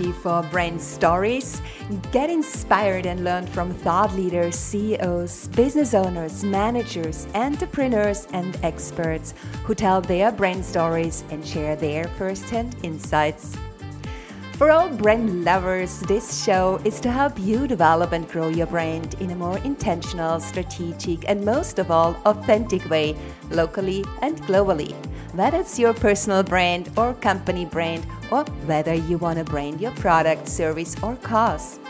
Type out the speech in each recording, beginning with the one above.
ready for brand stories? Get inspired and learn from thought leaders, CEOs, business owners, managers, entrepreneurs, and experts who tell their brand stories and share their first-hand insights. For all brand lovers, this show is to help you develop and grow your brand in a more intentional, strategic, and most of all, authentic way, locally and globally. Whether it's your personal brand or company brand, or whether you want to brand your product, service, or cause.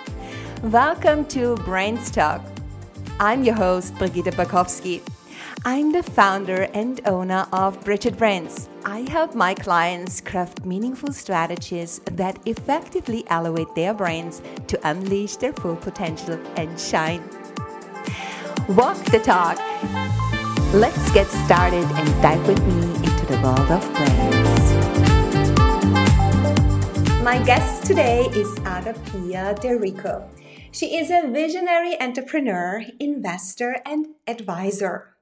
Welcome to Brands Talk. I'm your host, Brigitte Bakowski. I'm the founder and owner of Bridget Brands. I help my clients craft meaningful strategies that effectively elevate their brands to unleash their full potential and shine. Walk the talk. Let's get started and dive with me into the world of brands. My guest today is Ada Pia D'Errico. She is a visionary entrepreneur, investor, and advisor.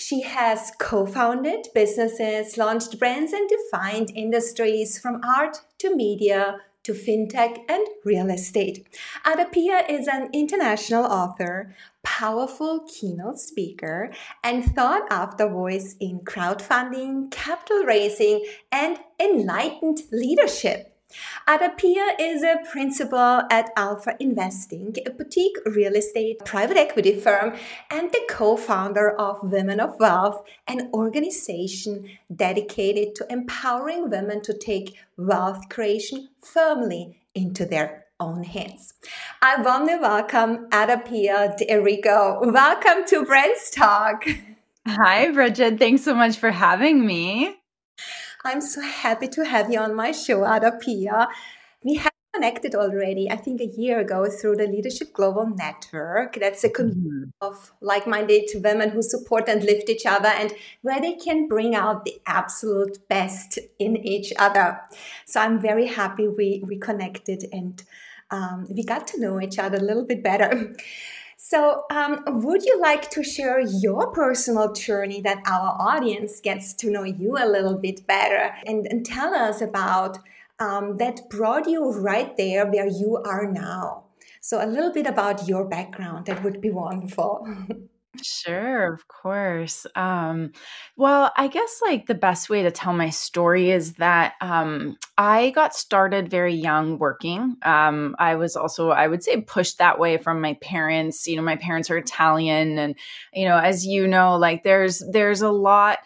She has co founded businesses, launched brands, and defined industries from art to media to fintech and real estate. Ada Pia is an international author, powerful keynote speaker, and thought after voice in crowdfunding, capital raising, and enlightened leadership. Ada Pia is a principal at Alpha Investing, a boutique real estate private equity firm, and the co founder of Women of Wealth, an organization dedicated to empowering women to take wealth creation firmly into their own hands. I warmly welcome Ada Pia D'Errico. Welcome to Brands Talk. Hi, Bridget. Thanks so much for having me. I'm so happy to have you on my show, Ada Pia. We have connected already, I think a year ago, through the Leadership Global Network. That's a community mm-hmm. of like minded women who support and lift each other and where they can bring out the absolute best in each other. So I'm very happy we, we connected and um, we got to know each other a little bit better. So, um, would you like to share your personal journey that our audience gets to know you a little bit better and, and tell us about um, that brought you right there where you are now? So, a little bit about your background, that would be wonderful. Sure, of course. Um, well, I guess like the best way to tell my story is that um, I got started very young working. Um, I was also, I would say, pushed that way from my parents. You know, my parents are Italian, and you know, as you know, like there's there's a lot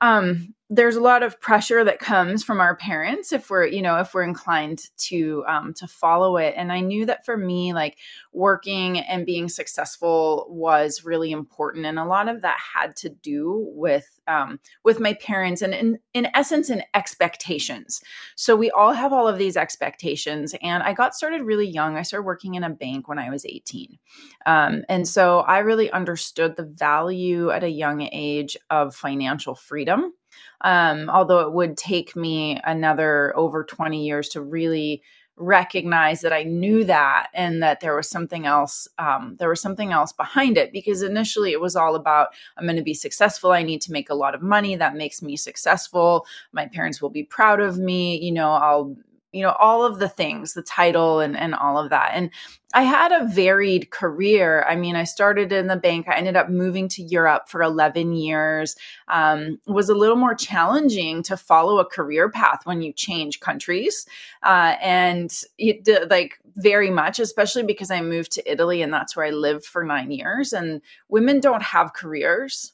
um, there's a lot of pressure that comes from our parents if we're you know if we're inclined to um, to follow it. And i knew that for me like working and being successful was really important and a lot of that had to do with um, with my parents and in, in essence in expectations. So we all have all of these expectations and i got started really young. I started working in a bank when i was 18 um, and so i really understood the value at a young age of financial freedom um, although it would take me another over 20 years to really recognize that I knew that and that there was something else um, there was something else behind it because initially it was all about I'm going to be successful. I need to make a lot of money. That makes me successful. My parents will be proud of me. You know I'll you know all of the things the title and and all of that. And i had a varied career. I mean i started in the bank. I ended up moving to europe for 11 years. Um, was a little more challenging to follow a career path when you change countries. Uh, and it like very much especially because i moved to italy and that's where i lived for nine years. And women don't have careers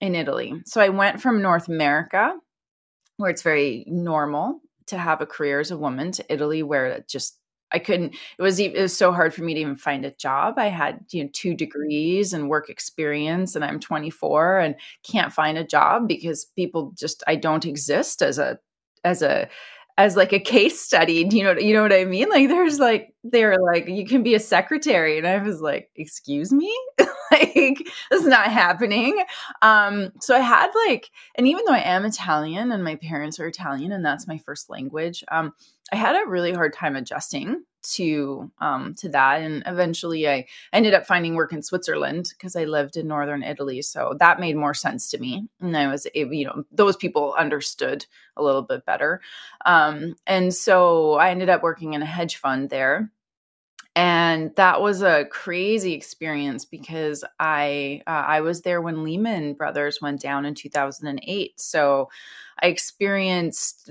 in italy. So i went from north america where it's very normal to have a career as a woman to Italy where it just I couldn't it was it was so hard for me to even find a job. I had, you know, two degrees and work experience and I'm 24 and can't find a job because people just I don't exist as a as a as like a case study. You know, you know what I mean? Like there's like they're like you can be a secretary, and I was like, excuse me, like it's not happening. Um, so I had like, and even though I am Italian and my parents are Italian and that's my first language, um, I had a really hard time adjusting to um to that. And eventually i ended up finding work in switzerland because i lived in northern italy. So that made more sense to me. And i was able you know those people understood a little bit better. Um and so i ended up working in a hedge fund there and that was a crazy experience because i uh, i was there when lehman brothers went down in 2008 so i experienced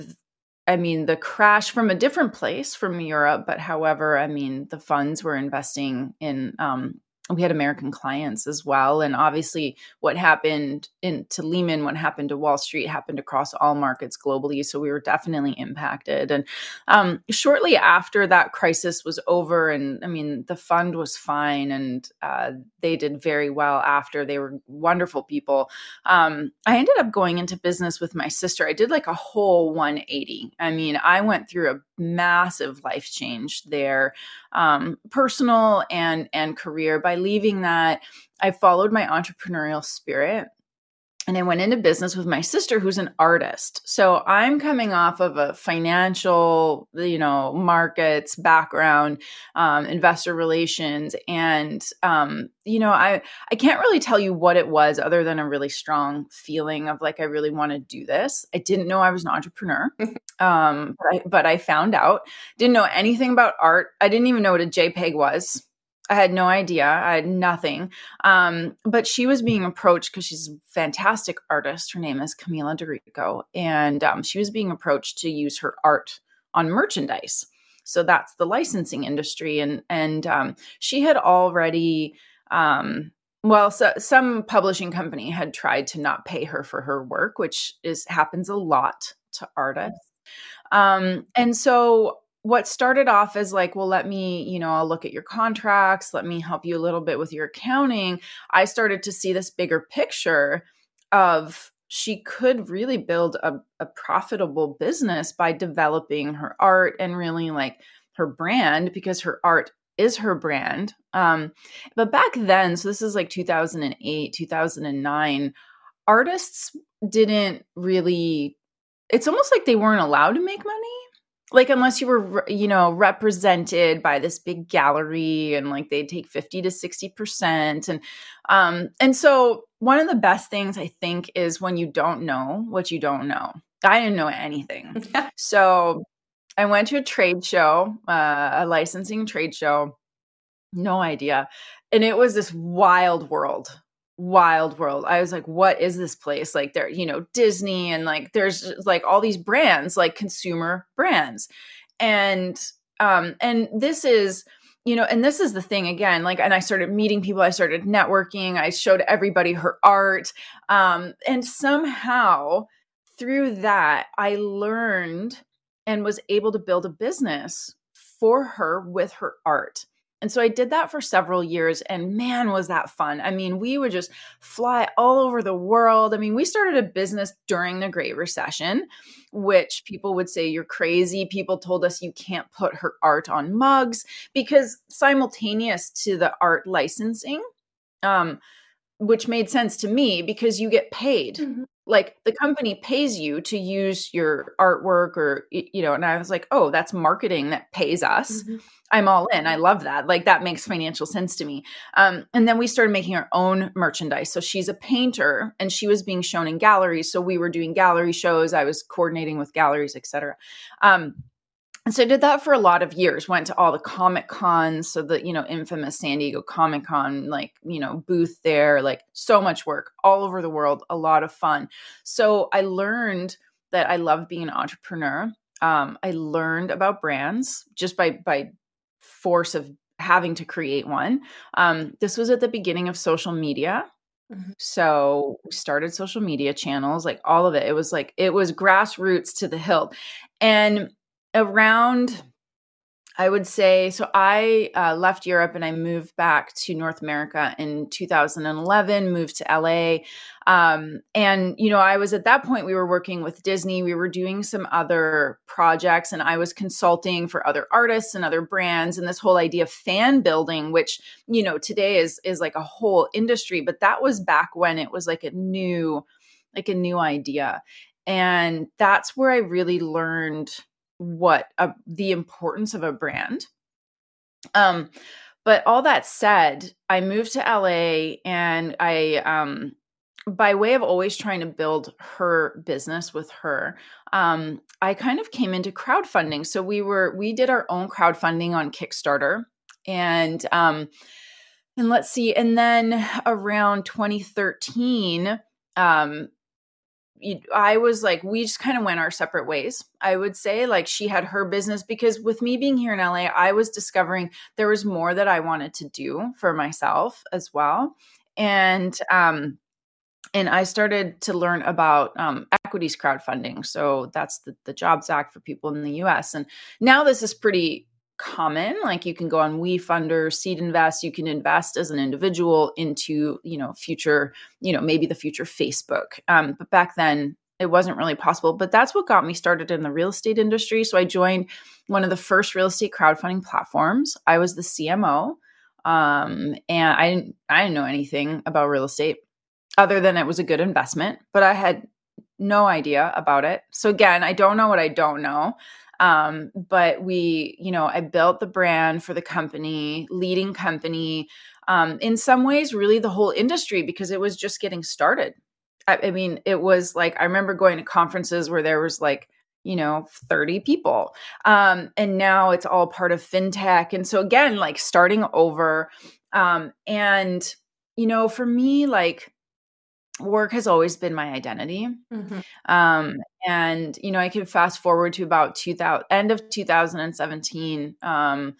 I mean, the crash from a different place from Europe, but however, I mean, the funds were investing in um, we had American clients as well. And obviously, what happened in to Lehman, what happened to Wall Street, happened across all markets globally. So we were definitely impacted. And um, shortly after that crisis was over, and I mean, the fund was fine, and uh, they did very well after. They were wonderful people. Um, I ended up going into business with my sister. I did like a whole 180. I mean, I went through a massive life change there, um, personal and and career. By leaving that, I followed my entrepreneurial spirit and I went into business with my sister who's an artist. So I'm coming off of a financial, you know, markets background, um, investor relations, and um, you know, I I can't really tell you what it was other than a really strong feeling of like I really want to do this. I didn't know I was an entrepreneur, um, but I, but I found out. Didn't know anything about art. I didn't even know what a JPEG was. I had no idea. I had nothing. Um, but she was being approached because she's a fantastic artist. Her name is Camilla D'Errico. And um, she was being approached to use her art on merchandise. So that's the licensing industry. And, and um, she had already, um, well, so, some publishing company had tried to not pay her for her work, which is happens a lot to artists. Um, and so what started off as like, well, let me, you know, I'll look at your contracts, let me help you a little bit with your accounting. I started to see this bigger picture of she could really build a, a profitable business by developing her art and really like her brand because her art is her brand. Um, but back then, so this is like 2008, 2009, artists didn't really, it's almost like they weren't allowed to make money like unless you were you know represented by this big gallery and like they'd take 50 to 60% and um and so one of the best things i think is when you don't know what you don't know. I didn't know anything. So i went to a trade show uh, a licensing trade show no idea and it was this wild world wild world. I was like, what is this place? Like there, you know, Disney and like there's like all these brands, like consumer brands. And um and this is you know, and this is the thing again, like, and I started meeting people, I started networking, I showed everybody her art. Um, and somehow through that, I learned and was able to build a business for her with her art. And so I did that for several years and man was that fun. I mean, we would just fly all over the world. I mean, we started a business during the Great Recession, which people would say you're crazy. People told us you can't put her art on mugs because simultaneous to the art licensing um which made sense to me because you get paid. Mm-hmm like the company pays you to use your artwork or you know and i was like oh that's marketing that pays us. Mm-hmm. i'm all in. I love that. Like that makes financial sense to me. Um, and then we started making our own merchandise. So she's a painter and she was being shown in galleries. So we were doing gallery shows. I was coordinating with galleries etc um, and so I did that for a lot of years. Went to all the Comic Cons, so the you know infamous San Diego Comic Con, like you know booth there, like so much work all over the world, a lot of fun. So I learned that I love being an entrepreneur. Um, I learned about brands just by by force of having to create one. Um, this was at the beginning of social media. Mm-hmm. So we started social media channels, like all of it. It was like it was grassroots to the hilt. And around I would say so. I uh, left Europe and I moved back to North America in 2011. Moved to LA, um, and you know I was at that point. We were working with Disney. We were doing some other projects, and I was consulting for other artists and other brands. And this whole idea of fan building, which you know today is is like a whole industry, but that was back when it was like a new, like a new idea, and that's where I really learned what a, the importance of a brand. Um, but all that said, I moved to LA and I um by way of always trying to build her business with her, um, I kind of came into crowdfunding. So we were we did our own crowdfunding on Kickstarter, and um, and let's see, and then around 2013, um, I was like, we just kind of went our separate ways. I would say, like, she had her business because with me being here in LA, I was discovering there was more that I wanted to do for myself as well. And um, and I started to learn about um, equities crowdfunding. So that's the, the Jobs Act for people in the US. And now this is pretty common. Like you can go on WeFunder, Seed Invest, you can invest as an individual into, you know, future, you know, maybe the future Facebook. Um, but back then it wasn't really possible. But that's what got me started in the real estate industry. So I joined one of the first real estate crowdfunding platforms. I was the CMO. Um, and I didn't I didn't know anything about real estate other than it was a good investment, but I had no idea about it. So again, I don't know what I don't know. Um, but we, you know, I built the brand for the company, leading company, um, in some ways, really the whole industry because it was just getting started. I, I mean, it was like I remember going to conferences where there was like you know 30 people um, and now it's all part of fintech and so again like starting over um, and you know for me like work has always been my identity mm-hmm. um, and you know i can fast forward to about 2000 end of 2017 um,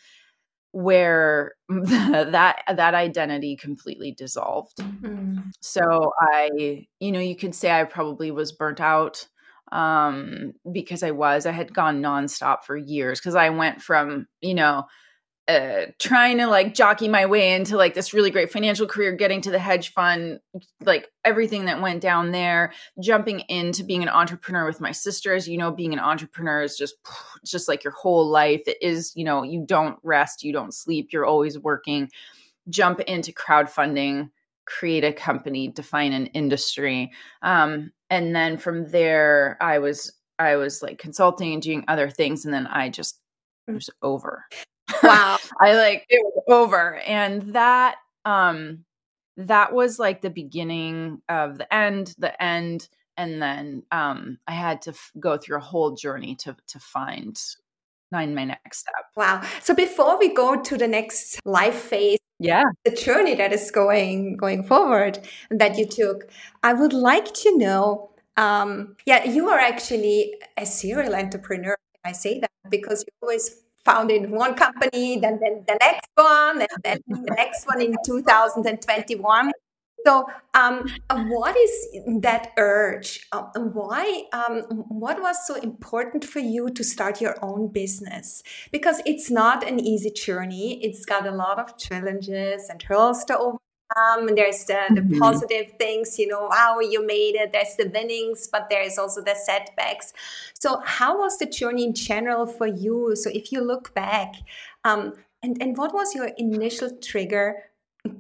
where that that identity completely dissolved mm-hmm. so i you know you could say i probably was burnt out um, because i was i had gone nonstop for years because i went from you know uh, trying to like jockey my way into like this really great financial career, getting to the hedge fund, like everything that went down there, jumping into being an entrepreneur with my sister. As you know, being an entrepreneur is just just like your whole life. It is, you know, you don't rest, you don't sleep, you're always working. Jump into crowdfunding, create a company, define an industry, um, and then from there, I was I was like consulting and doing other things, and then I just it was over. Wow. I like it was over. And that um that was like the beginning of the end, the end and then um I had to f- go through a whole journey to to find find my next step. Wow. So before we go to the next life phase yeah the journey that is going going forward that you took i would like to know um yeah you are actually a serial entrepreneur i say that because you always founded one company, then, then the next one, and then the next one in 2021. So, um, what is that urge? Uh, why? Um, what was so important for you to start your own business? Because it's not an easy journey. It's got a lot of challenges and hurdles to overcome um, there's the, the mm-hmm. positive things, you know, wow, you made it. There's the winnings, but there's also the setbacks. So, how was the journey in general for you? So, if you look back, um, and, and what was your initial trigger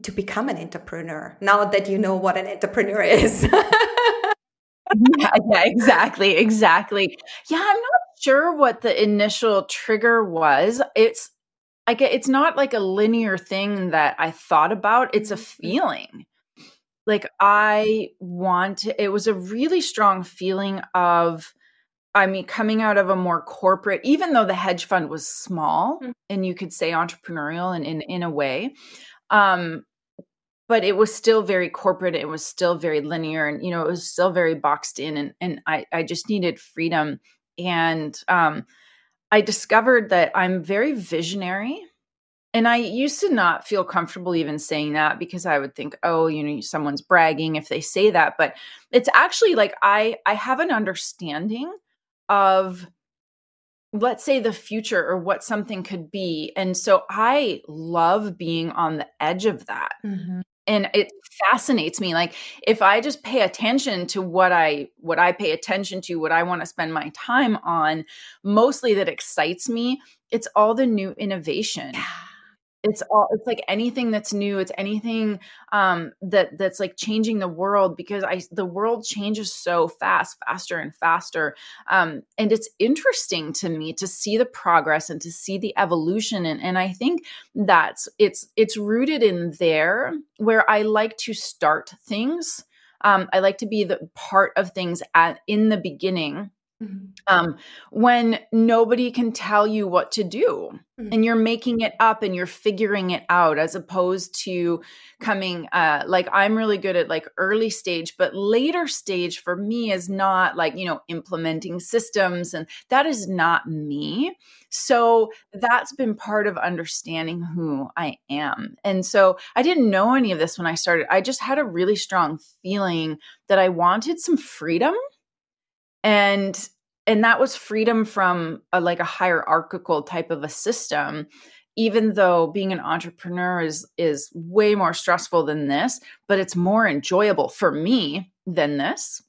to become an entrepreneur now that you know what an entrepreneur is? yeah, yeah, exactly, exactly. Yeah, I'm not sure what the initial trigger was. It's I get it's not like a linear thing that I thought about. It's a mm-hmm. feeling. Like I want it was a really strong feeling of I mean coming out of a more corporate even though the hedge fund was small mm-hmm. and you could say entrepreneurial and in in a way um but it was still very corporate it was still very linear and you know it was still very boxed in and and I I just needed freedom and um I discovered that I'm very visionary. And I used to not feel comfortable even saying that because I would think, oh, you know, someone's bragging if they say that. But it's actually like I I have an understanding of let's say the future or what something could be. And so I love being on the edge of that. Mm-hmm and it fascinates me like if i just pay attention to what i what i pay attention to what i want to spend my time on mostly that excites me it's all the new innovation it's all it's like anything that's new it's anything um that that's like changing the world because i the world changes so fast faster and faster um and it's interesting to me to see the progress and to see the evolution and and i think that's it's it's rooted in there where i like to start things um i like to be the part of things at in the beginning Mm-hmm. Um, when nobody can tell you what to do mm-hmm. and you're making it up and you're figuring it out as opposed to coming uh, like i'm really good at like early stage but later stage for me is not like you know implementing systems and that is not me so that's been part of understanding who i am and so i didn't know any of this when i started i just had a really strong feeling that i wanted some freedom and and that was freedom from a, like a hierarchical type of a system even though being an entrepreneur is is way more stressful than this but it's more enjoyable for me than this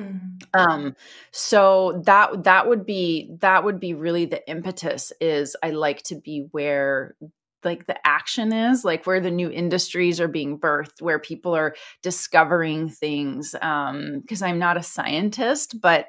mm-hmm. um so that that would be that would be really the impetus is i like to be where like the action is like where the new industries are being birthed where people are discovering things um because i'm not a scientist but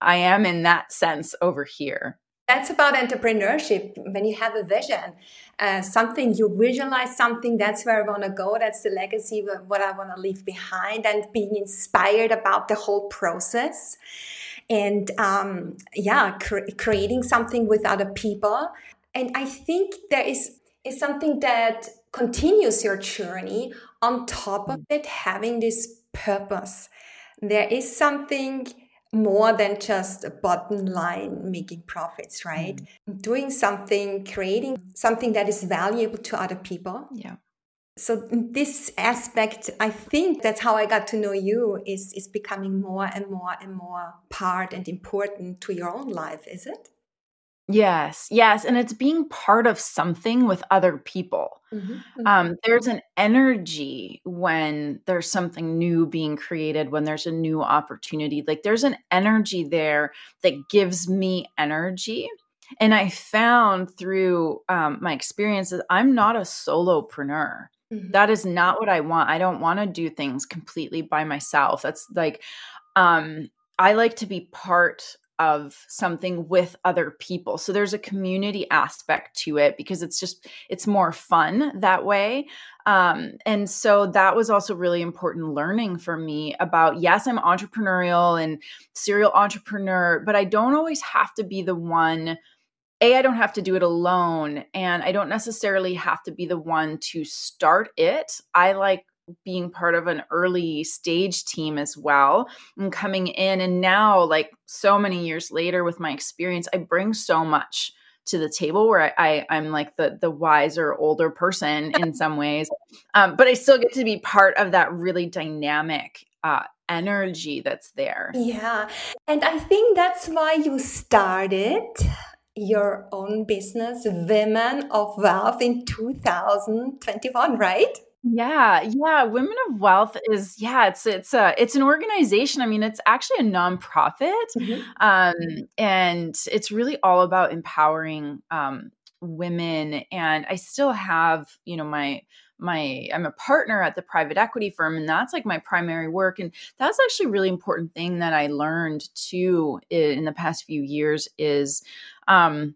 I am in that sense over here. That's about entrepreneurship. When you have a vision, uh, something you visualize something, that's where I want to go. That's the legacy, what I want to leave behind, and being inspired about the whole process. And um, yeah, cre- creating something with other people. And I think there is, is something that continues your journey on top of it, having this purpose. There is something more than just a bottom line making profits, right? Mm. Doing something, creating something that is valuable to other people. Yeah. So this aspect, I think that's how I got to know you is is becoming more and more and more part and important to your own life, is it? Yes, yes. And it's being part of something with other people. Mm-hmm. mm-hmm. Um, there's an energy when there's something new being created, when there's a new opportunity. Like there's an energy there that gives me energy. And I found through um, my experiences, I'm not a solopreneur. Mm-hmm. That is not what I want. I don't want to do things completely by myself. That's like, um, I like to be part of something with other people. So there's a community aspect to it because it's just it's more fun that way. Um, and so that was also really important learning for me about yes, I'm entrepreneurial and serial entrepreneur, but I don't always have to be the one a i don't have to do it alone and i don't necessarily have to be the one to start it i like being part of an early stage team as well and coming in. And now like so many years later with my experience i bring so much to the table where I, I am like the the wiser older person in some ways. Um, but i still get to be part of that really dynamic uh, energy that's there. Yeah. And i think that's why you started your own business women of wealth in 2021 right yeah, yeah, Women of Wealth is yeah, it's it's a it's an organization. I mean, it's actually a nonprofit. Mm-hmm. Um and it's really all about empowering um women and I still have, you know, my my I'm a partner at the private equity firm and that's like my primary work and that's actually a really important thing that I learned too in the past few years is um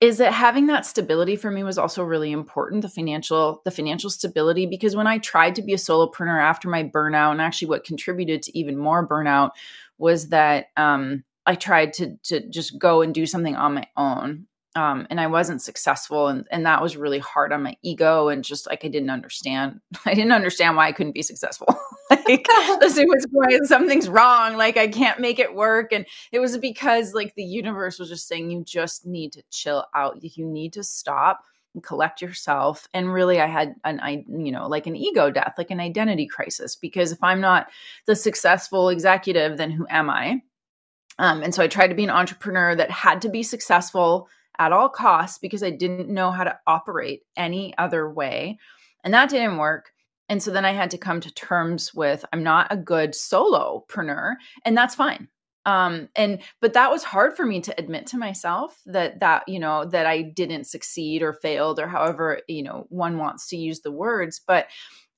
is that having that stability for me was also really important the financial the financial stability because when i tried to be a solopreneur after my burnout and actually what contributed to even more burnout was that um, i tried to to just go and do something on my own um, and I wasn't successful, and and that was really hard on my ego, and just like I didn't understand, I didn't understand why I couldn't be successful. like this was going, something's wrong, like I can't make it work, and it was because like the universe was just saying you just need to chill out, you need to stop and collect yourself. And really, I had an I you know like an ego death, like an identity crisis, because if I'm not the successful executive, then who am I? Um, and so I tried to be an entrepreneur that had to be successful at all costs because I didn't know how to operate any other way. And that didn't work. And so then I had to come to terms with I'm not a good solopreneur, and that's fine. um and but that was hard for me to admit to myself that that you know that i didn't succeed or failed or however you know one wants to use the words but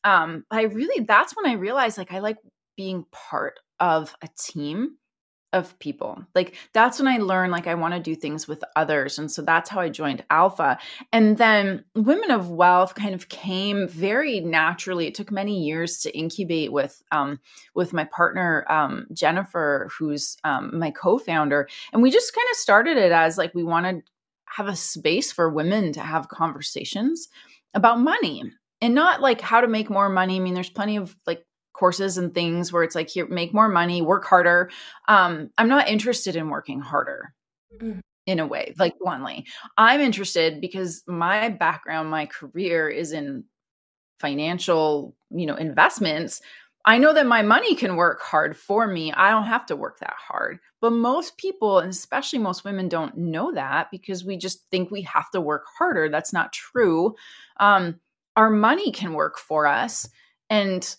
um i really that's when i realized like i like being part of a team of people. Like that's when I learned like I want to do things with others and so that's how I joined Alpha. And then Women of Wealth kind of came very naturally. It took many years to incubate with um with my partner um Jennifer who's um my co-founder and we just kind of started it as like we wanted to have a space for women to have conversations about money and not like how to make more money. I mean there's plenty of like courses and things where it's like here make more money work harder. Um i'm not interested in working harder mm. in a way like bluntly. I'm interested because my background my career is in financial you know investments. I know that my money can work hard for me. I don't have to work that hard. But most people and especially most women don't know that because we just think we have to work harder. That's not true. Um our money can work for us. And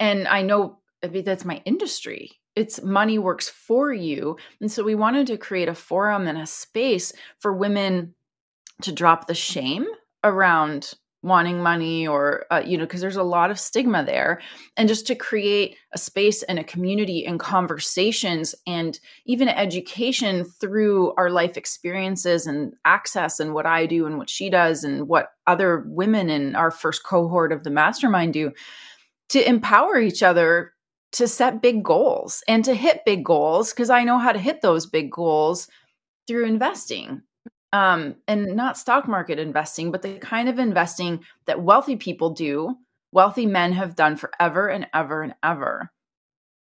and I know that's my industry. It's money works for you. And so we wanted to create a forum and a space for women to drop the shame around wanting money or uh, you know because there's a lot of stigma there and just to create a space and a community and conversations and even education through our life experiences and access and what I do and what she does and what other women in our first cohort of the mastermind do to empower each other to set big goals and to hit big goals because I know how to hit those big goals through investing. Um, and not stock market investing, but the kind of investing that wealthy people do, wealthy men have done forever and ever and ever.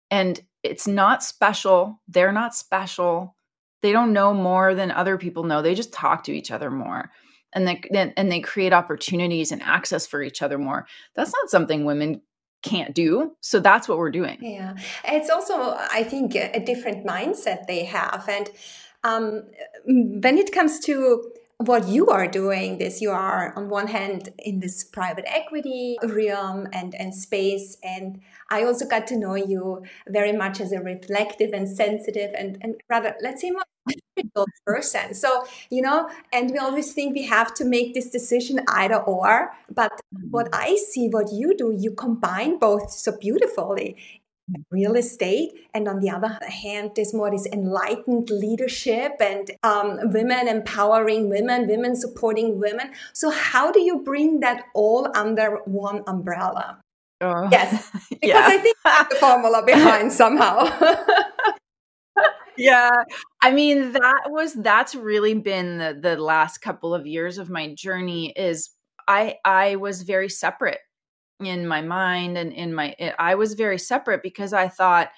And it's not special. They're not special. They don't know more than other people know. They just talk to each other more. And they and they create opportunities and access for each other more. That's not something women can't do. So that's what we're doing. Yeah. It's also, I think, a different mindset they have. And um, when it comes to what you are doing this you are on one hand in this private equity realm and, and space and i also got to know you very much as a reflective and sensitive and, and rather let's say more person so you know and we always think we have to make this decision either or but what mm-hmm. i see what you do you combine both so beautifully real estate. And on the other hand there's more this enlightened leadership and um, women empowering women women supporting women. So how do you bring that all under one umbrella? Uh, yes because yeah. i think the formula behind somehow. Yeah i mean that was that's really been the, the last couple of years of my journey is i i was very separate in my mind and in my eh, i was very separate because i thought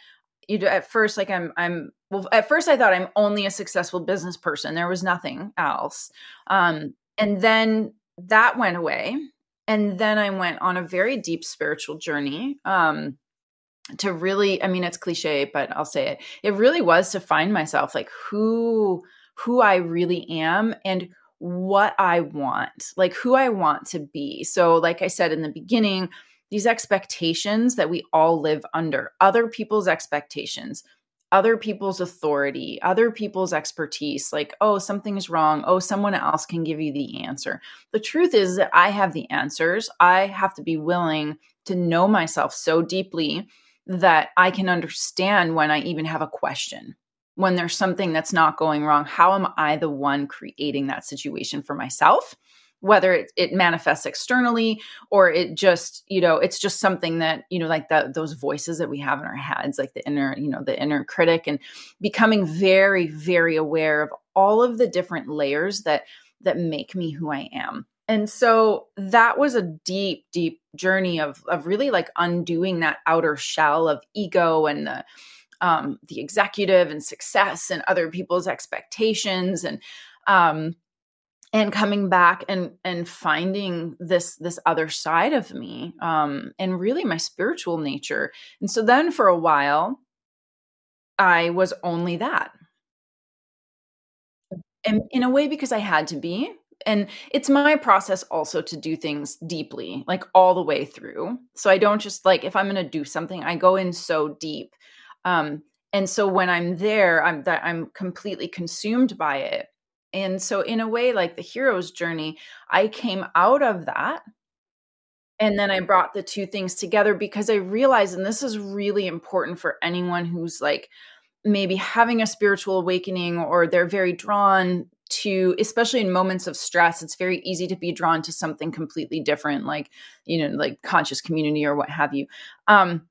you know at first like i'm i'm well at first i thought i'm only a successful business person. There was nothing else. Um and then that went away. And then i went on a very deep spiritual journey um to really i mean it's cliche but i'll say it. It really was to find myself like who who i really am and what I want, like who I want to be. So, like I said in the beginning, these expectations that we all live under, other people's expectations, other people's authority, other people's expertise, like, oh, something's wrong. Oh, someone else can give you the answer. The truth is that I have the answers. I have to be willing to know myself so deeply that I can understand when I even have a question when there's something that's not going wrong how am i the one creating that situation for myself? Whether it, it manifests externally or it just you know it's just something that you know like that those voices that we have in our heads like the inner you know the inner critic and becoming very very aware of all of the different layers that that make me who i am. And so that was a deep deep journey of of really like undoing that outer shell of ego and the um, the executive and success and other people's expectations and um, and coming back and and finding this this other side of me um, and really my spiritual nature. And so then for a while i was only that. And in a way because i had to be. And it's my process also to do things deeply like all the way through. So i don't just like if i'm going to do something i go in so deep um, and so when i'm there i'm that i'm completely consumed by it. And so in a way like the hero's journey i came out of that. And then i brought the two things together because i realized and this is really important for anyone who's like maybe having a spiritual awakening or they're very drawn to especially in moments of stress it's very easy to be drawn to something completely different like you know like conscious community or what have you. Um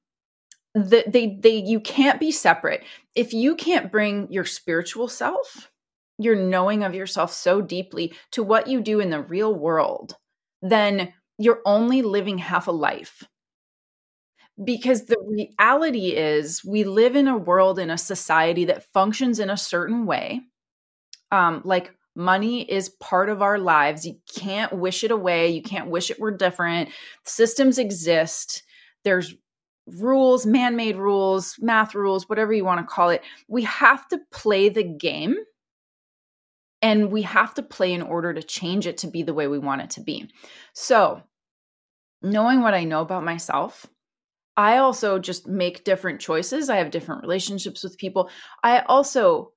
the, they they you can't be separate. If you can't bring your spiritual self your knowing of yourself so deeply to what you do in the real world then you're only living half a life. Because the reality is we live in a world in a society that functions in a certain way. Um, like money is part of our lives. You can't wish it away. You can't wish it were different. Systems exist. There's rules man-made rules math rules whatever you want to call it we have to play the game and we have to play in order to change it to be the way we want it to be so knowing what i know about myself I also just make different choices. I have different relationships with people. I also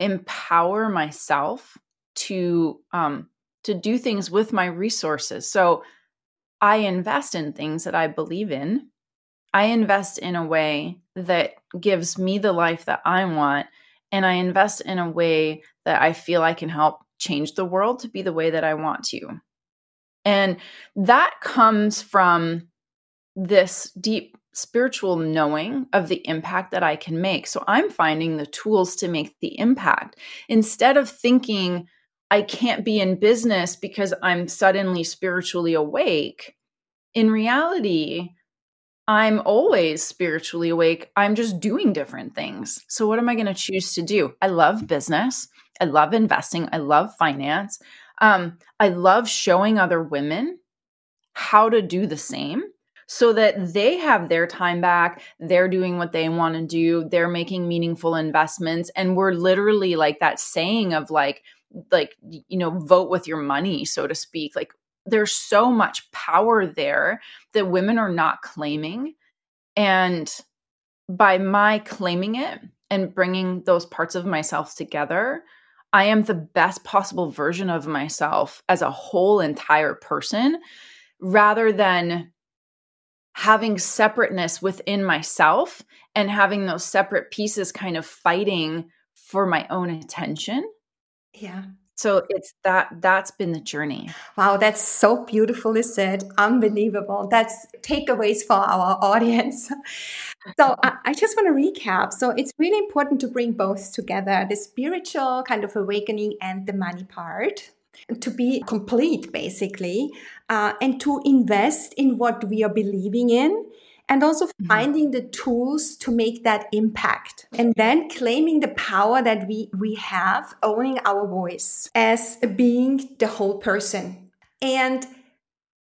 empower myself to um to do things with my resources. So I invest in things that I believe in. I invest in a way that gives me the life that I want and I invest in a way that I feel I can help change the world to be the way that I want to. And that comes from this deep spiritual knowing of the impact that I can make. So I'm finding the tools to make the impact instead of thinking I can't be in business because I'm suddenly spiritually awake. In reality, I'm always spiritually awake. I'm just doing different things. So, what am I going to choose to do? I love business. I love investing. I love finance. Um, I love showing other women how to do the same so that they have their time back. They're doing what they want to do. They're making meaningful investments. And we're literally like that saying of like, like, you know, vote with your money, so to speak. Like, there's so much power there that women are not claiming. And by my claiming it and bringing those parts of myself together, I am the best possible version of myself as a whole entire person rather than having separateness within myself and having those separate pieces kind of fighting for my own attention. Yeah. So it's that that's been the journey. Wow, that's so beautifully said. Unbelievable. That's takeaways for our audience. So I, I just want to recap. So it's really important to bring both together the spiritual kind of awakening and the money part to be complete, basically, uh, and to invest in what we are believing in. And also mm-hmm. finding the tools to make that impact. And then claiming the power that we, we have, owning our voice as being the whole person. And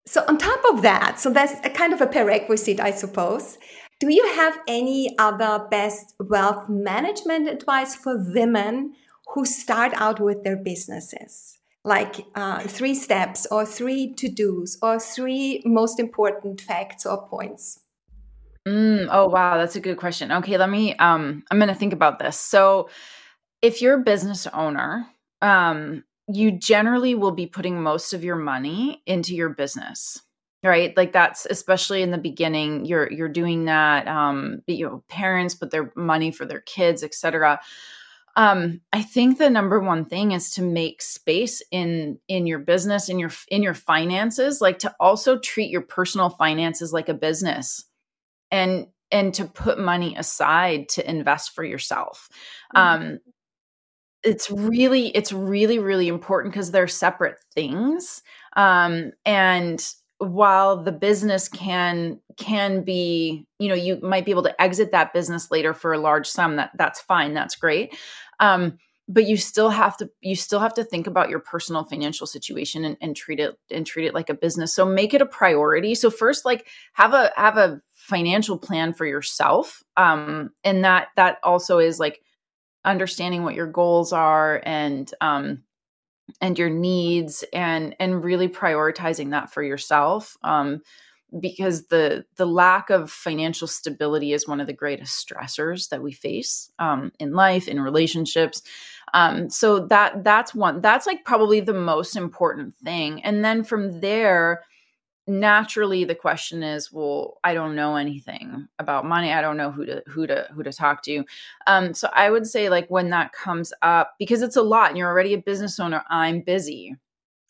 so, on top of that, so that's a kind of a prerequisite, I suppose. Do you have any other best wealth management advice for women who start out with their businesses? like uh, three steps or three to dos or three most important facts or points? Mm, oh wow, that's a good question. Okay, let me. Um, I'm going to think about this. So, if you're a business owner, um, you generally will be putting most of your money into your business, right? Like that's especially in the beginning. You're you're doing that. Um, you know, parents put their money for their kids, etc um i think the number one thing is to make space in in your business in your in your finances like to also treat your personal finances like a business and and to put money aside to invest for yourself. Mm-hmm. um it's really it's really really important because they're separate things. Um and while the business can can be you know you might be able to exit that business later for a large sum that that's fine that's great. Um, but you still have to you still have to think about your personal financial situation and, and treat it and treat it like a business. So make it a priority. So first like have a have a financial plan for yourself um and that that also is like understanding what your goals are and um and your needs and and really prioritizing that for yourself um because the the lack of financial stability is one of the greatest stressors that we face um, in life in relationships um, so that that's one that's like probably the most important thing and then from there naturally the question is well i don't know anything about money. I don't know who to who to who to talk to. Um so i would say like when that comes up because it's a lot and you're already a business owner i'm busy.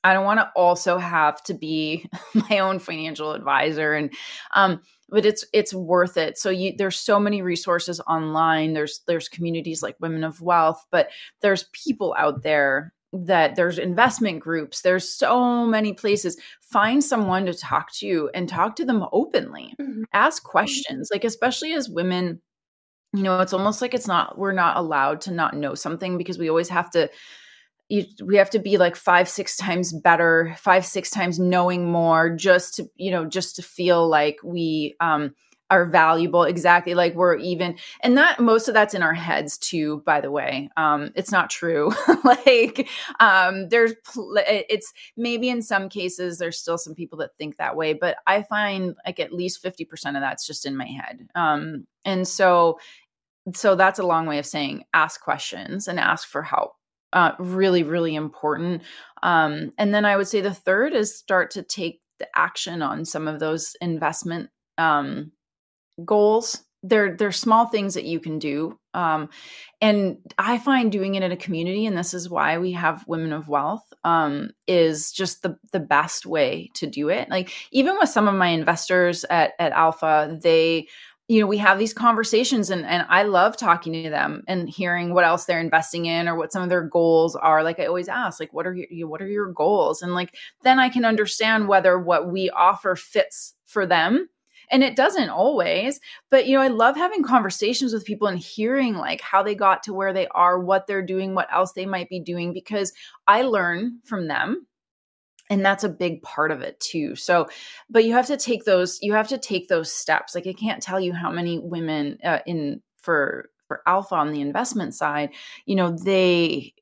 I don't want to also have to be my own financial advisor and um but it's it's worth it. So you there's so many resources online. There's there's communities like women of wealth but there's people out there that there's investment groups there's so many places. Find someone to talk to you and talk to them openly. Mm-hmm. ask questions like especially as women you know it's almost like it's not we're not allowed to not know something because we always have to you, we have to be like five six times better five six times knowing more just to you know just to feel like we um are valuable exactly like we're even and that most of that's in our heads too by the way. Um it's not true. Like um there's pl- it's maybe in some cases there's still some people that think that way but i find like at least 50% of that's just in my head. Um and so so that's a long way of saying ask questions and ask for help. Uh, really really important. Um, and then i would say the third is start to take the action on some of those investment um, goals. They're they're small things that you can do um, and i find doing it in a community and this is why we have women of wealth um, is just the the best way to do it. Like even with some of my investors at at alpha they you know we have these conversations and and i love talking to them and hearing what else they're investing in or what some of their goals are. Like i always ask like what are your what are your goals? And like then i can understand whether what we offer fits for them and it doesn't always but you know i love having conversations with people and hearing like how they got to where they are what they're doing what else they might be doing because i learn from them and that's a big part of it too. So but you have to take those you have to take those steps. Like i can't tell you how many women uh, in for for alpha on the investment side you know they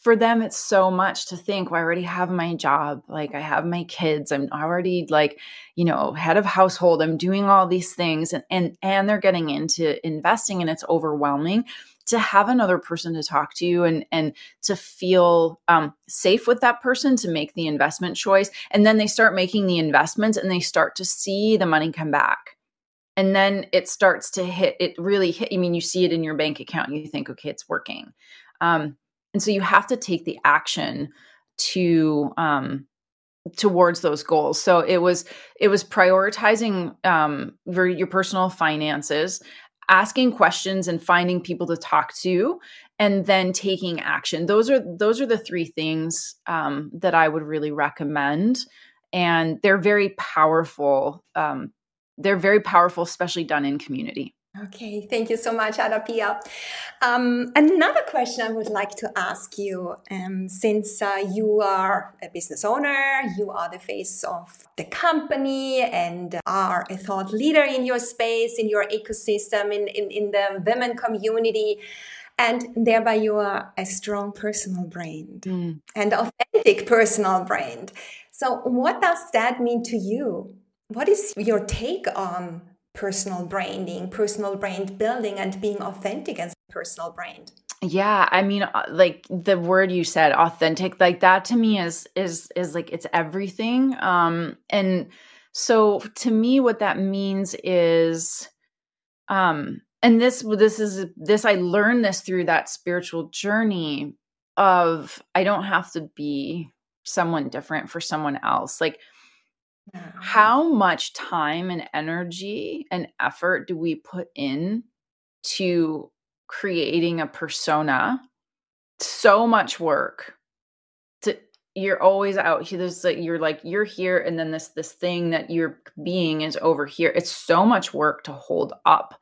for them it's so much to think well, i already have my job like i have my kids i'm already like you know head of household i'm doing all these things and and and they're getting into investing and it's overwhelming to have another person to talk to you and and to feel um, safe with that person to make the investment choice and then they start making the investments and they start to see the money come back. And then it starts to hit it really hit i mean you see it in your bank account and you think okay it's working. Um, and so you have to take the action to um, towards those goals. So it was it was prioritizing um, your personal finances asking questions and finding people to talk to and then taking action. Those are those are the three things um, that i would really recommend. And they're very powerful um, they're very powerful especially done in community Okay, thank you so much, Ada Um, another question I would like to ask you um, since uh, you are a business owner, you are the face of the company, and are a thought leader in your space, in your ecosystem, in, in, in the women community. And thereby, you are a strong personal brand mm. and authentic personal brand. So, what does that mean to you? What is your take on personal branding, personal brand building, and being authentic as a personal brand. Yeah, I mean, uh, like the word you said, authentic, like that to me is is is like it's everything. Um, and so to me, what that means is, um, and this this is this I learned this through that spiritual journey of I don't have to be someone different for someone else, like how much time and energy and effort do we put in to creating a persona? So much work to you're always out here there's like you're like you're here and then this this thing that you're being is over here. It's so much work to hold up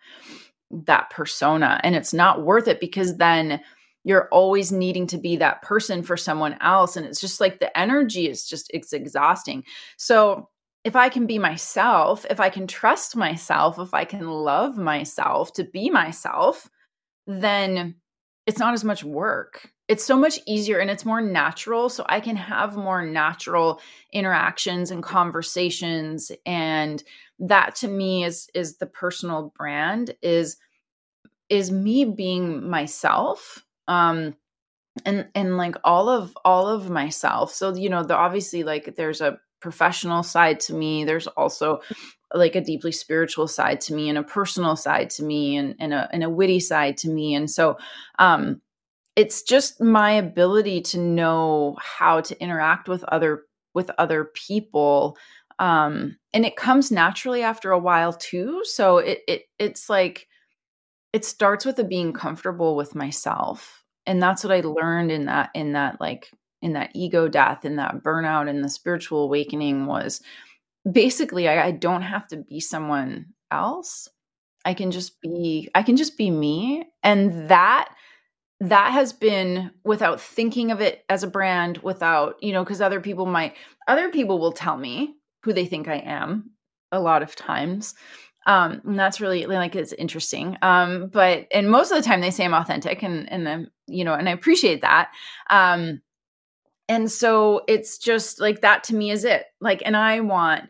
that persona and it's not worth it because then you're always needing to be that person for someone else and it's just like the energy is just it's exhausting. So if I can be myself, if I can trust myself, if I can love myself to be myself, then it's not as much work. It's so much easier and it's more natural so i can have more natural interactions and conversations and that to me is is the personal brand is is me being myself um and and like all of all of myself so you know the obviously like there's a professional side to me there's also like a deeply spiritual side to me and a personal side to me and, and a and a witty side to me and so um it's just my ability to know how to interact with other with other people um and it comes naturally after a while too so it, it it's like it starts with a being comfortable with myself and that's what i learned in that in that like in that ego death in that burnout and the spiritual awakening was basically I, I don't have to be someone else. I can just be i can just be me. And that that has been without thinking of it as a brand without you know because other people might other people will tell me who they think i am a lot of times um and that's really like it's interesting. Um but and most of the time they say i'm authentic and and i'm you know and i appreciate that. Um and so it's just like that to me is it. Like and i want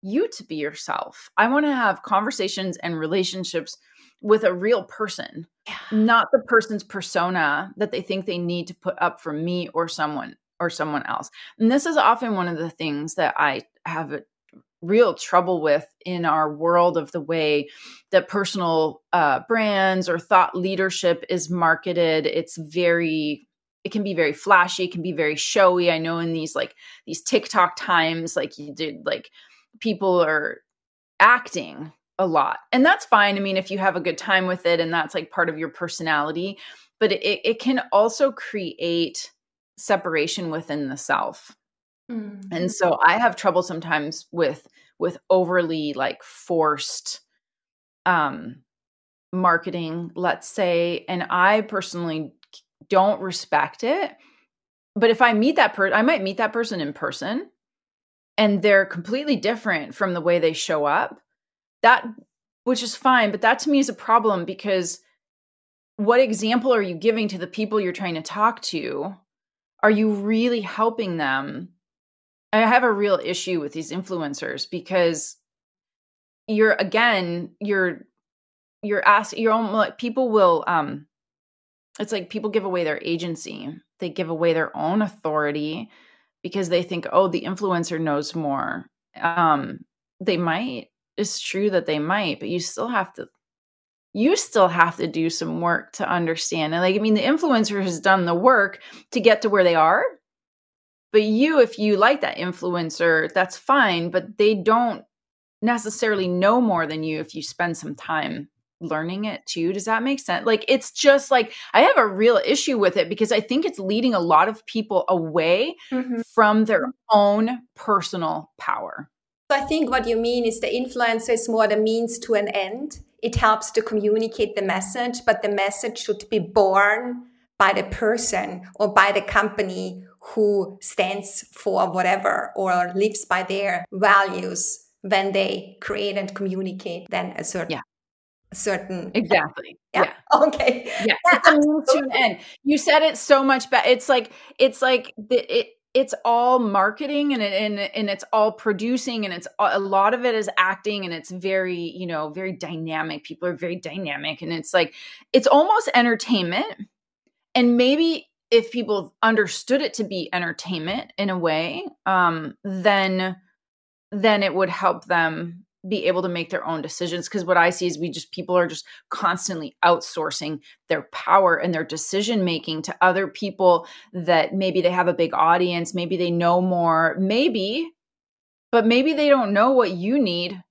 you to be yourself. I want to have conversations and relationships with a real person yeah. not the person's persona that they think they need to put up for me or someone or someone else. And this is often one of the things that i have real trouble with in our world of the way that personal uh, brands or thought leadership is marketed. It's very it can be very flashy it can be very showy. I know in these like these tiktok times like you did like people are acting a lot and that's fine. I mean if you have a good time with it and that's like part of your personality but it, it can also create separation within the self Mm-hmm. And so I have trouble sometimes with with overly like forced um marketing, let's say, and I personally don't respect it. But if I meet that person, I might meet that person in person and they're completely different from the way they show up. That which is fine, but that to me is a problem because what example are you giving to the people you're trying to talk to? Are you really helping them I have a real issue with these influencers because you're again you're you're asking you're almost like people will um it's like people give away their agency. They give away their own authority because they think oh the influencer knows more. Um they might it's true that they might but you still have to you still have to do some work to understand. And like i mean the influencer has done the work to get to where they are but you, if you like that influencer, that's fine, but they don't necessarily know more than you if you spend some time learning it too. Does that make sense? Like, it's just like I have a real issue with it because I think it's leading a lot of people away mm-hmm. from their own personal power. So I think what you mean is the influencer is more the means to an end. It helps to communicate the message, but the message should be born by the person or by the company who stands for whatever or lives by their values when they create and communicate then a certain yeah. a certain exactly. Yeah, yeah. okay. Yeah. It's a means to an end you said it so much better it's like it's like the, it it's all marketing and it, and and it's all producing and it's a lot of it is acting and it's very you know very dynamic. People are very dynamic and it's like it's almost entertainment. And maybe if people understood it to be entertainment in a way, um, then then it would help them be able to make their own decisions. Because what i see is we just people are just constantly outsourcing their power and their decision making to other people that maybe they have a big audience maybe they know more maybe but maybe they don't know what you need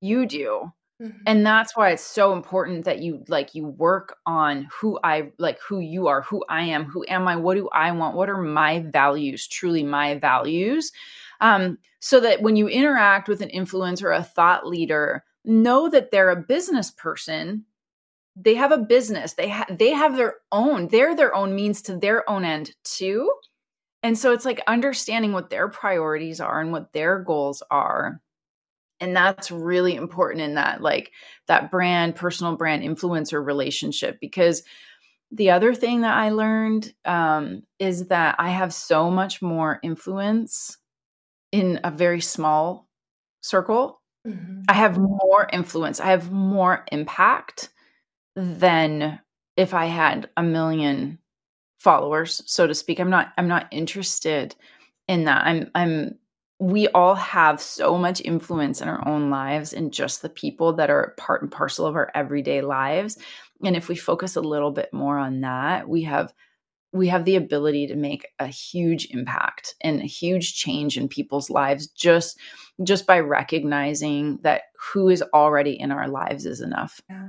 you do Mm-hmm. And that's why it's so important that you like you work on who I like who you are, who I am, who am I, what do I want, what are my values, truly my values. Um, so that when you interact with an influencer a thought leader, know that they're a business person. They have a business. They have they have their own, they're their own means to their own end too. And so it's like understanding what their priorities are and what their goals are and that's really important in that like that brand personal brand influencer relationship because the other thing that I learned um, is that I have so much more influence in a very small circle. Mm-hmm. I have more influence. I have more impact than if I had a million followers, so to speak. I'm not I'm not interested in that. I'm I'm we all have so much influence in our own lives and just the people that are part and parcel of our everyday lives. And if we focus a little bit more on that, we have we have the ability to make a huge impact and a huge change in people's lives just just by recognizing that who is already in our lives is enough. Yeah,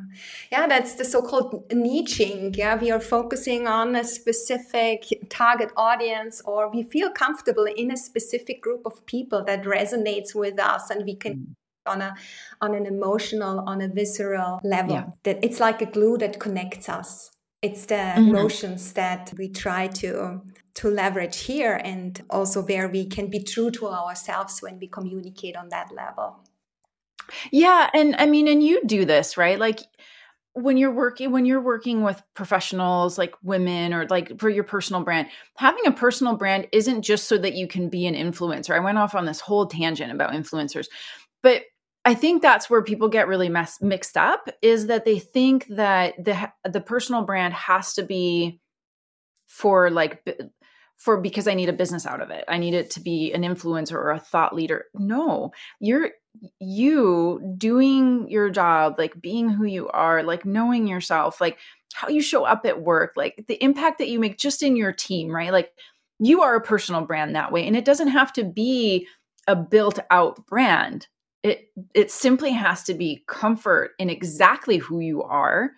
yeah that's the so-called niching. Yeah we are focusing on a specific target audience or we feel comfortable in a specific group of people that resonates with us and we can mm. on a on an emotional on a visceral level. Yeah. that it's like a glue that connects us it's the mm-hmm. emotions that we try to to leverage here and also where we can be true to ourselves when we communicate on that level. Yeah and i mean and you do this right? Like when you're working when you're working with professionals like women or like for your personal brand having a personal brand isn't just so that you can be an influencer. I went off on this whole tangent about influencers. But I think that's where people get really mess, mixed up is that they think that the the personal brand has to be for like for because I need a business out of it. I need it to be an influencer or a thought leader. No, you're you doing your job, like being who you are, like knowing yourself, like how you show up at work, like the impact that you make just in your team, right? Like you are a personal brand that way and it doesn't have to be a built out brand it it simply has to be comfort in exactly who you are.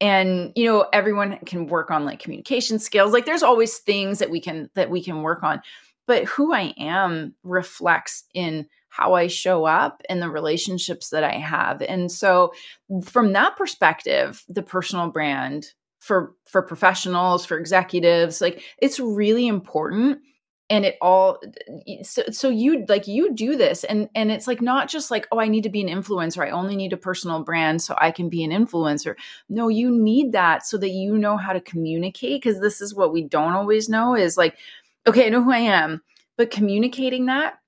And you know everyone can work on like communication skills. Like there's always things that we can that we can work on. But who i am reflects in how i show up and the relationships that i have. And so from that perspective the personal brand for for professionals for executives like it's really important and it all so, so you like you do this and and it's like not just like oh i need to be an influencer i only need a personal brand so i can be an influencer. No you need that so that you know how to communicate because this is what we don't always know is like okay i know who i am but communicating that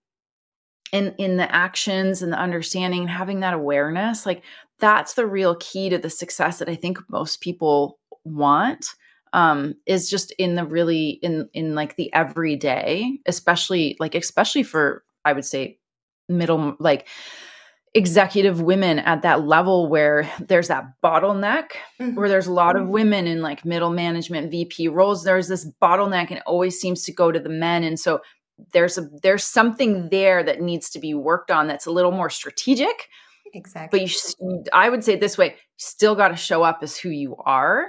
and in the actions and the understanding and having that awareness like that's the real key to the success that i think most people want um, is just in the really in in like the everyday, especially like especially for I would say middle like executive women at that level where there's that bottleneck mm-hmm. where there's a lot of mm-hmm. women in like middle management VP roles there's this bottleneck and it always seems to go to the men and so there's a there's something there that needs to be worked on that's a little more strategic exactly but you I would say this way still got to show up as who you are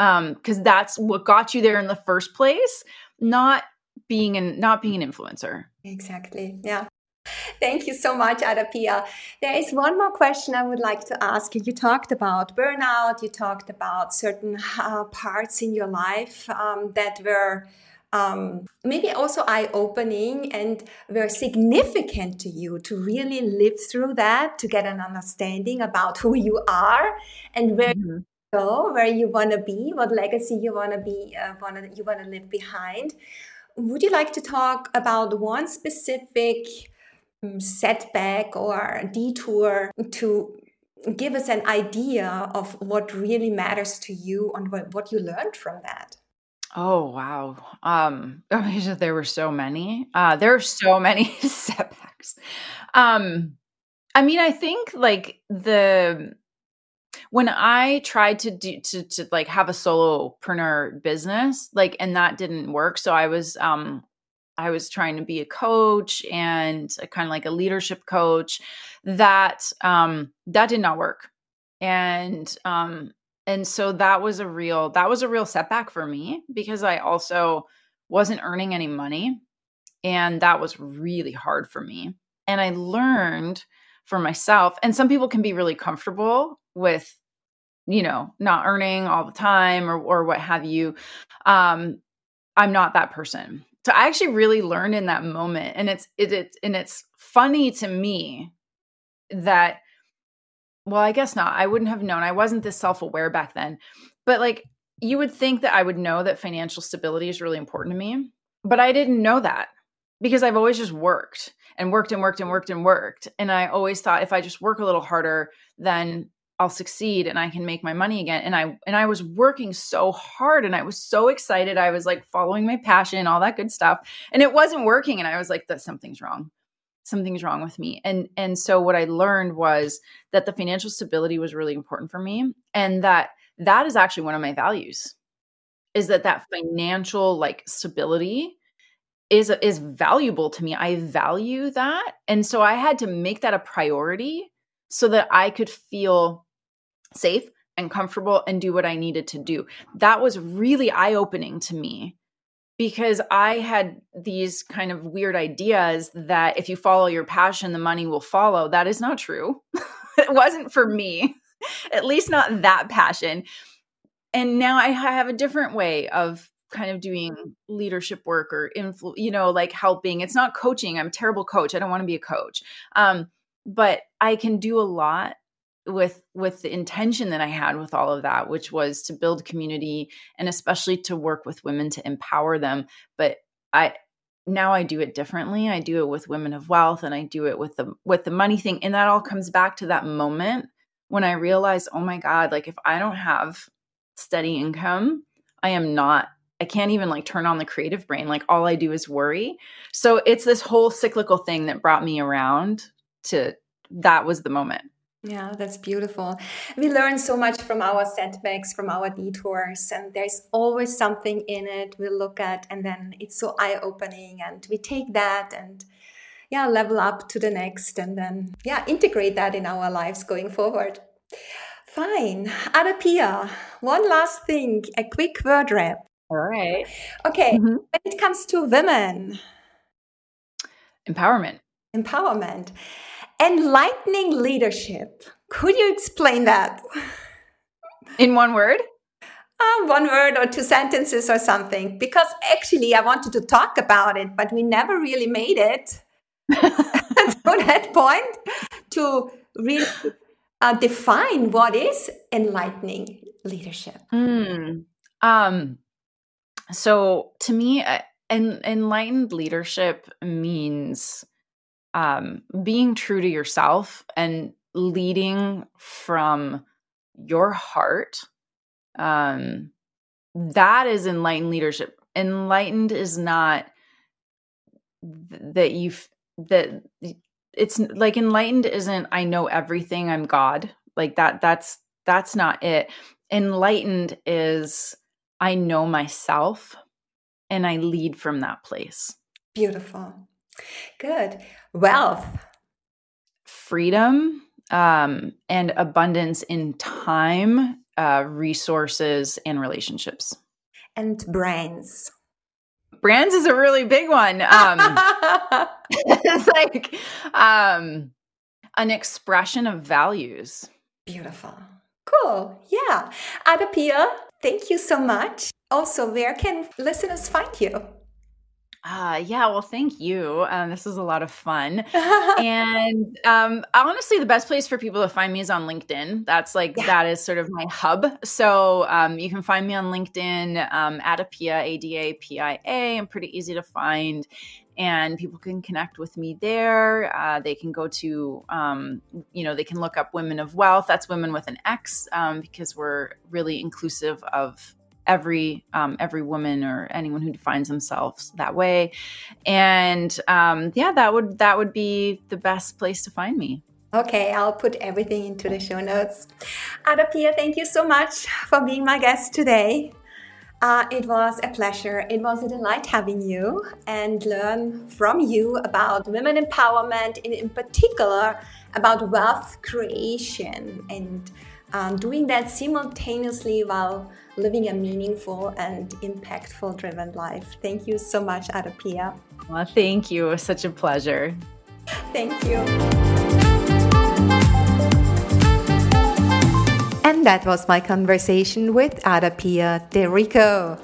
um because that's what got you there in the first place not being an not being an influencer exactly yeah Thank you so much, Ada Pia. There is one more question I would like to ask you. You talked about burnout, you talked about certain uh, parts in your life um, that were um, maybe also eye opening and were significant to you to really live through that, to get an understanding about who you are and where mm-hmm go, where you want to be, what legacy you want to be, uh, wanna, you want to leave behind. Would you like to talk about one specific um, setback or detour to give us an idea of what really matters to you and what, what you learned from that? Oh wow. Um there were so many. Uh there are so many setbacks. Um I mean I think like the when I tried to do to to like have a solopreneur business, like and that didn't work. So I was um I was trying to be a coach and a, kind of like a leadership coach. That um that did not work. And um and so that was a real that was a real setback for me because I also wasn't earning any money and that was really hard for me. And I learned for myself and some people can be really comfortable with you know not earning all the time or or what have you um i'm not that person. So i actually really learned in that moment and it's it, it and it's funny to me that well i guess not. I wouldn't have known. I wasn't this self-aware back then. But like you would think that I would know that financial stability is really important to me, but I didn't know that because I've always just worked and worked and worked and worked and worked. And I always thought if I just work a little harder, then I'll succeed and I can make my money again. And I and I was working so hard and I was so excited. I was like following my passion, all that good stuff. And it wasn't working. And I was like, that something's wrong. Something's wrong with me. And and so what I learned was that the financial stability was really important for me and that that is actually one of my values is that that financial like stability is is valuable to me. I value that. And so I had to make that a priority so that I could feel safe and comfortable and do what I needed to do. That was really eye-opening to me because I had these kind of weird ideas that if you follow your passion the money will follow. That is not true. it wasn't for me. At least not that passion. And now I have a different way of kind of doing leadership work or influ you know like helping it's not coaching i'm a terrible coach i don't want to be a coach um but i can do a lot with with the intention that i had with all of that which was to build community and especially to work with women to empower them but i now i do it differently i do it with women of wealth and i do it with the with the money thing and that all comes back to that moment when i realized oh my god like if i don't have steady income i am not I can't even like turn on the creative brain. Like all I do is worry. So it's this whole cyclical thing that brought me around to that was the moment. Yeah, that's beautiful. We learn so much from our setbacks, from our detours, and there's always something in it we look at, and then it's so eye opening, and we take that and yeah, level up to the next, and then yeah, integrate that in our lives going forward. Fine. Ada Pia, one last thing, a quick word wrap. All right. Okay. Mm-hmm. When it comes to women, empowerment. Empowerment. Enlightening leadership. Could you explain that? In one word? Uh, one word or two sentences or something. Because actually, I wanted to talk about it, but we never really made it to that point to really uh, define what is enlightening leadership. Mm. Um, so to me, uh, en- enlightened leadership means um, being true to yourself and leading from your heart. Um, that is enlightened leadership. Enlightened is not th- that you've that it's like enlightened isn't I know everything. I'm God. Like that. That's that's not it. Enlightened is I know myself and I lead from that place. Beautiful. Good. Wealth, freedom, um, and abundance in time, uh, resources, and relationships. And brands. Brands is a really big one. Um, it's like um, an expression of values. Beautiful. Cool. Yeah. Ada Pia, thank you so much. Also, where can listeners find you? Uh, yeah, well, thank you. Um, this was a lot of fun. and um, honestly, the best place for people to find me is on LinkedIn. That's like, yeah. that is sort of my hub. So um, you can find me on LinkedIn, um, Adapia, A D A P I A. I'm pretty easy to find and people can connect with me there. Uh, they can go to, um, you know, they can look up Women of Wealth. That's Women with an X um, because we're really inclusive of every um, every woman or anyone who defines themselves that way. And um, yeah, that would that would be the best place to find me. Okay, I'll put everything into the show notes. Ada Pia, thank you so much for being my guest today. Uh, it was a pleasure. It was a delight having you and learn from you about women empowerment, and in particular about wealth creation and um, doing that simultaneously while living a meaningful and impactful driven life. Thank you so much, Ada Pia. Well, thank you. It was such a pleasure. Thank you. And that was my conversation with Ada Pia D'Errico.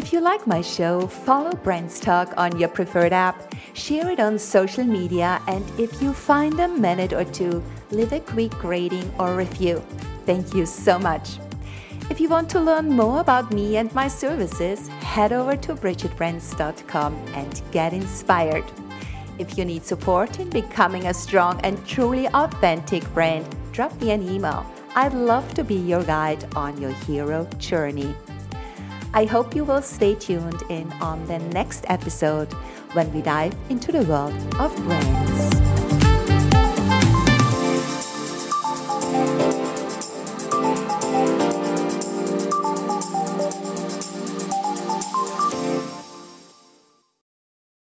If you like my show, follow Brands Talk on your preferred app, share it on social media, and if you find a minute or two, leave a quick rating or review. Thank you so much. If you want to learn more about me and my services, head over to bridgetbrands.com and get inspired. If you need support in becoming a strong and truly authentic brand, drop me an email. I'd love to be your guide on your hero journey. I hope you will stay tuned in on the next episode when we dive into the world of brands.